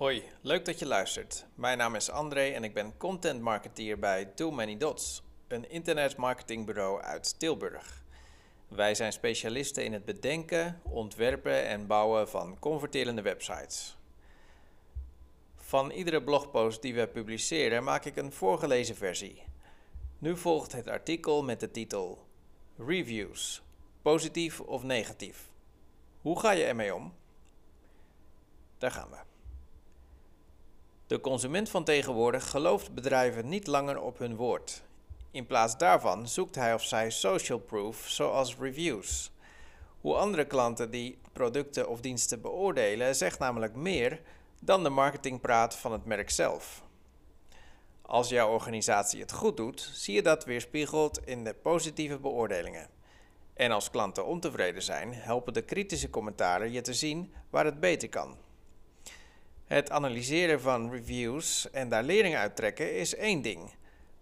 Hoi, leuk dat je luistert. Mijn naam is André en ik ben content marketeer bij Too Many Dots, een internetmarketingbureau uit Tilburg. Wij zijn specialisten in het bedenken, ontwerpen en bouwen van converterende websites. Van iedere blogpost die we publiceren maak ik een voorgelezen versie. Nu volgt het artikel met de titel Reviews, positief of negatief. Hoe ga je ermee om? Daar gaan we. De consument van tegenwoordig gelooft bedrijven niet langer op hun woord. In plaats daarvan zoekt hij of zij social proof, zoals reviews. Hoe andere klanten die producten of diensten beoordelen, zegt namelijk meer dan de marketingpraat van het merk zelf. Als jouw organisatie het goed doet, zie je dat weerspiegeld in de positieve beoordelingen. En als klanten ontevreden zijn, helpen de kritische commentaren je te zien waar het beter kan. Het analyseren van reviews en daar lering uit trekken is één ding.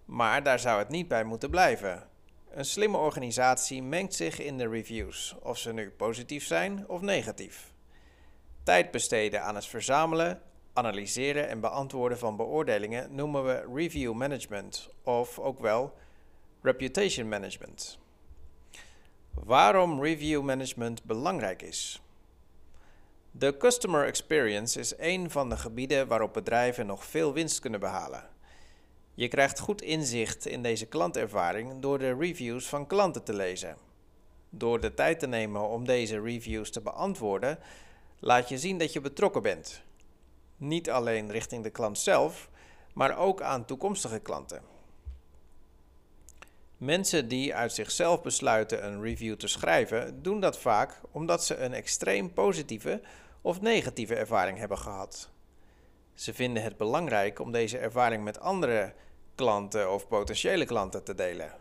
Maar daar zou het niet bij moeten blijven. Een slimme organisatie mengt zich in de reviews, of ze nu positief zijn of negatief. Tijd besteden aan het verzamelen, analyseren en beantwoorden van beoordelingen noemen we review management, of ook wel reputation management. Waarom review management belangrijk is. De customer experience is een van de gebieden waarop bedrijven nog veel winst kunnen behalen. Je krijgt goed inzicht in deze klantervaring door de reviews van klanten te lezen. Door de tijd te nemen om deze reviews te beantwoorden, laat je zien dat je betrokken bent. Niet alleen richting de klant zelf, maar ook aan toekomstige klanten. Mensen die uit zichzelf besluiten een review te schrijven, doen dat vaak omdat ze een extreem positieve of negatieve ervaring hebben gehad. Ze vinden het belangrijk om deze ervaring met andere klanten of potentiële klanten te delen.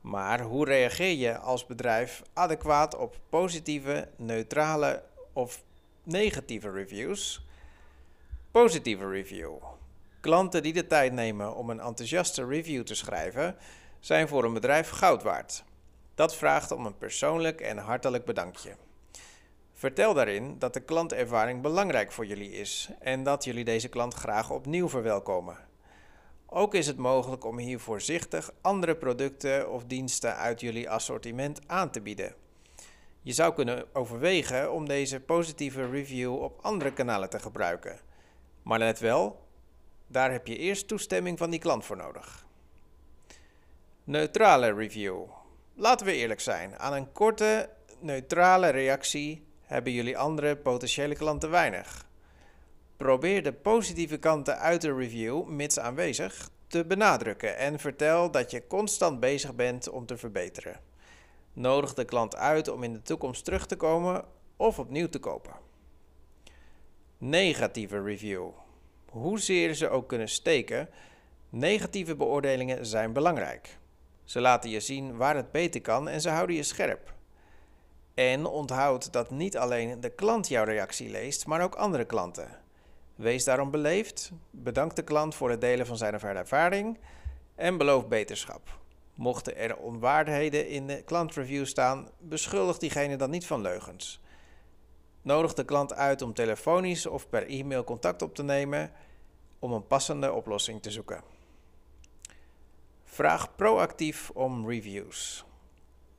Maar hoe reageer je als bedrijf adequaat op positieve, neutrale of negatieve reviews? Positieve review. Klanten die de tijd nemen om een enthousiaste review te schrijven, zijn voor een bedrijf goud waard. Dat vraagt om een persoonlijk en hartelijk bedankje. Vertel daarin dat de klantervaring belangrijk voor jullie is en dat jullie deze klant graag opnieuw verwelkomen. Ook is het mogelijk om hier voorzichtig andere producten of diensten uit jullie assortiment aan te bieden. Je zou kunnen overwegen om deze positieve review op andere kanalen te gebruiken. Maar let wel, daar heb je eerst toestemming van die klant voor nodig. Neutrale review. Laten we eerlijk zijn, aan een korte, neutrale reactie hebben jullie andere potentiële klanten weinig. Probeer de positieve kanten uit de review, mits aanwezig, te benadrukken en vertel dat je constant bezig bent om te verbeteren. Nodig de klant uit om in de toekomst terug te komen of opnieuw te kopen. Negatieve review. Hoezeer ze ook kunnen steken, negatieve beoordelingen zijn belangrijk. Ze laten je zien waar het beter kan en ze houden je scherp. En onthoud dat niet alleen de klant jouw reactie leest, maar ook andere klanten. Wees daarom beleefd, bedank de klant voor het delen van zijn of haar ervaring en beloof beterschap. Mochten er onwaardigheden in de klantreview staan, beschuldig diegene dan niet van leugens. Nodig de klant uit om telefonisch of per e-mail contact op te nemen om een passende oplossing te zoeken. Vraag proactief om reviews.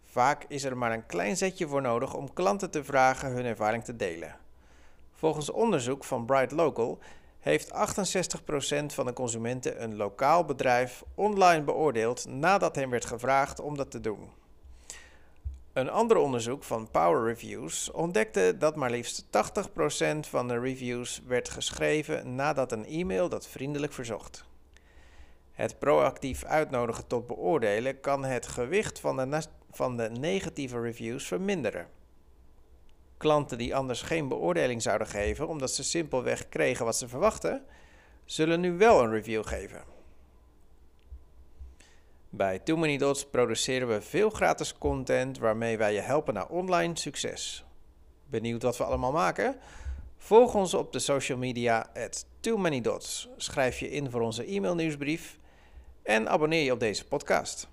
Vaak is er maar een klein zetje voor nodig om klanten te vragen hun ervaring te delen. Volgens onderzoek van Bright Local heeft 68% van de consumenten een lokaal bedrijf online beoordeeld nadat hen werd gevraagd om dat te doen. Een ander onderzoek van Power Reviews ontdekte dat maar liefst 80% van de reviews werd geschreven nadat een e-mail dat vriendelijk verzocht. Het proactief uitnodigen tot beoordelen kan het gewicht van de, van de negatieve reviews verminderen. Klanten die anders geen beoordeling zouden geven omdat ze simpelweg kregen wat ze verwachten, zullen nu wel een review geven. Bij Too Many Dots produceren we veel gratis content waarmee wij je helpen naar online succes. Benieuwd wat we allemaal maken? Volg ons op de social media at Too Many Dots. Schrijf je in voor onze e-mail nieuwsbrief en abonneer je op deze podcast.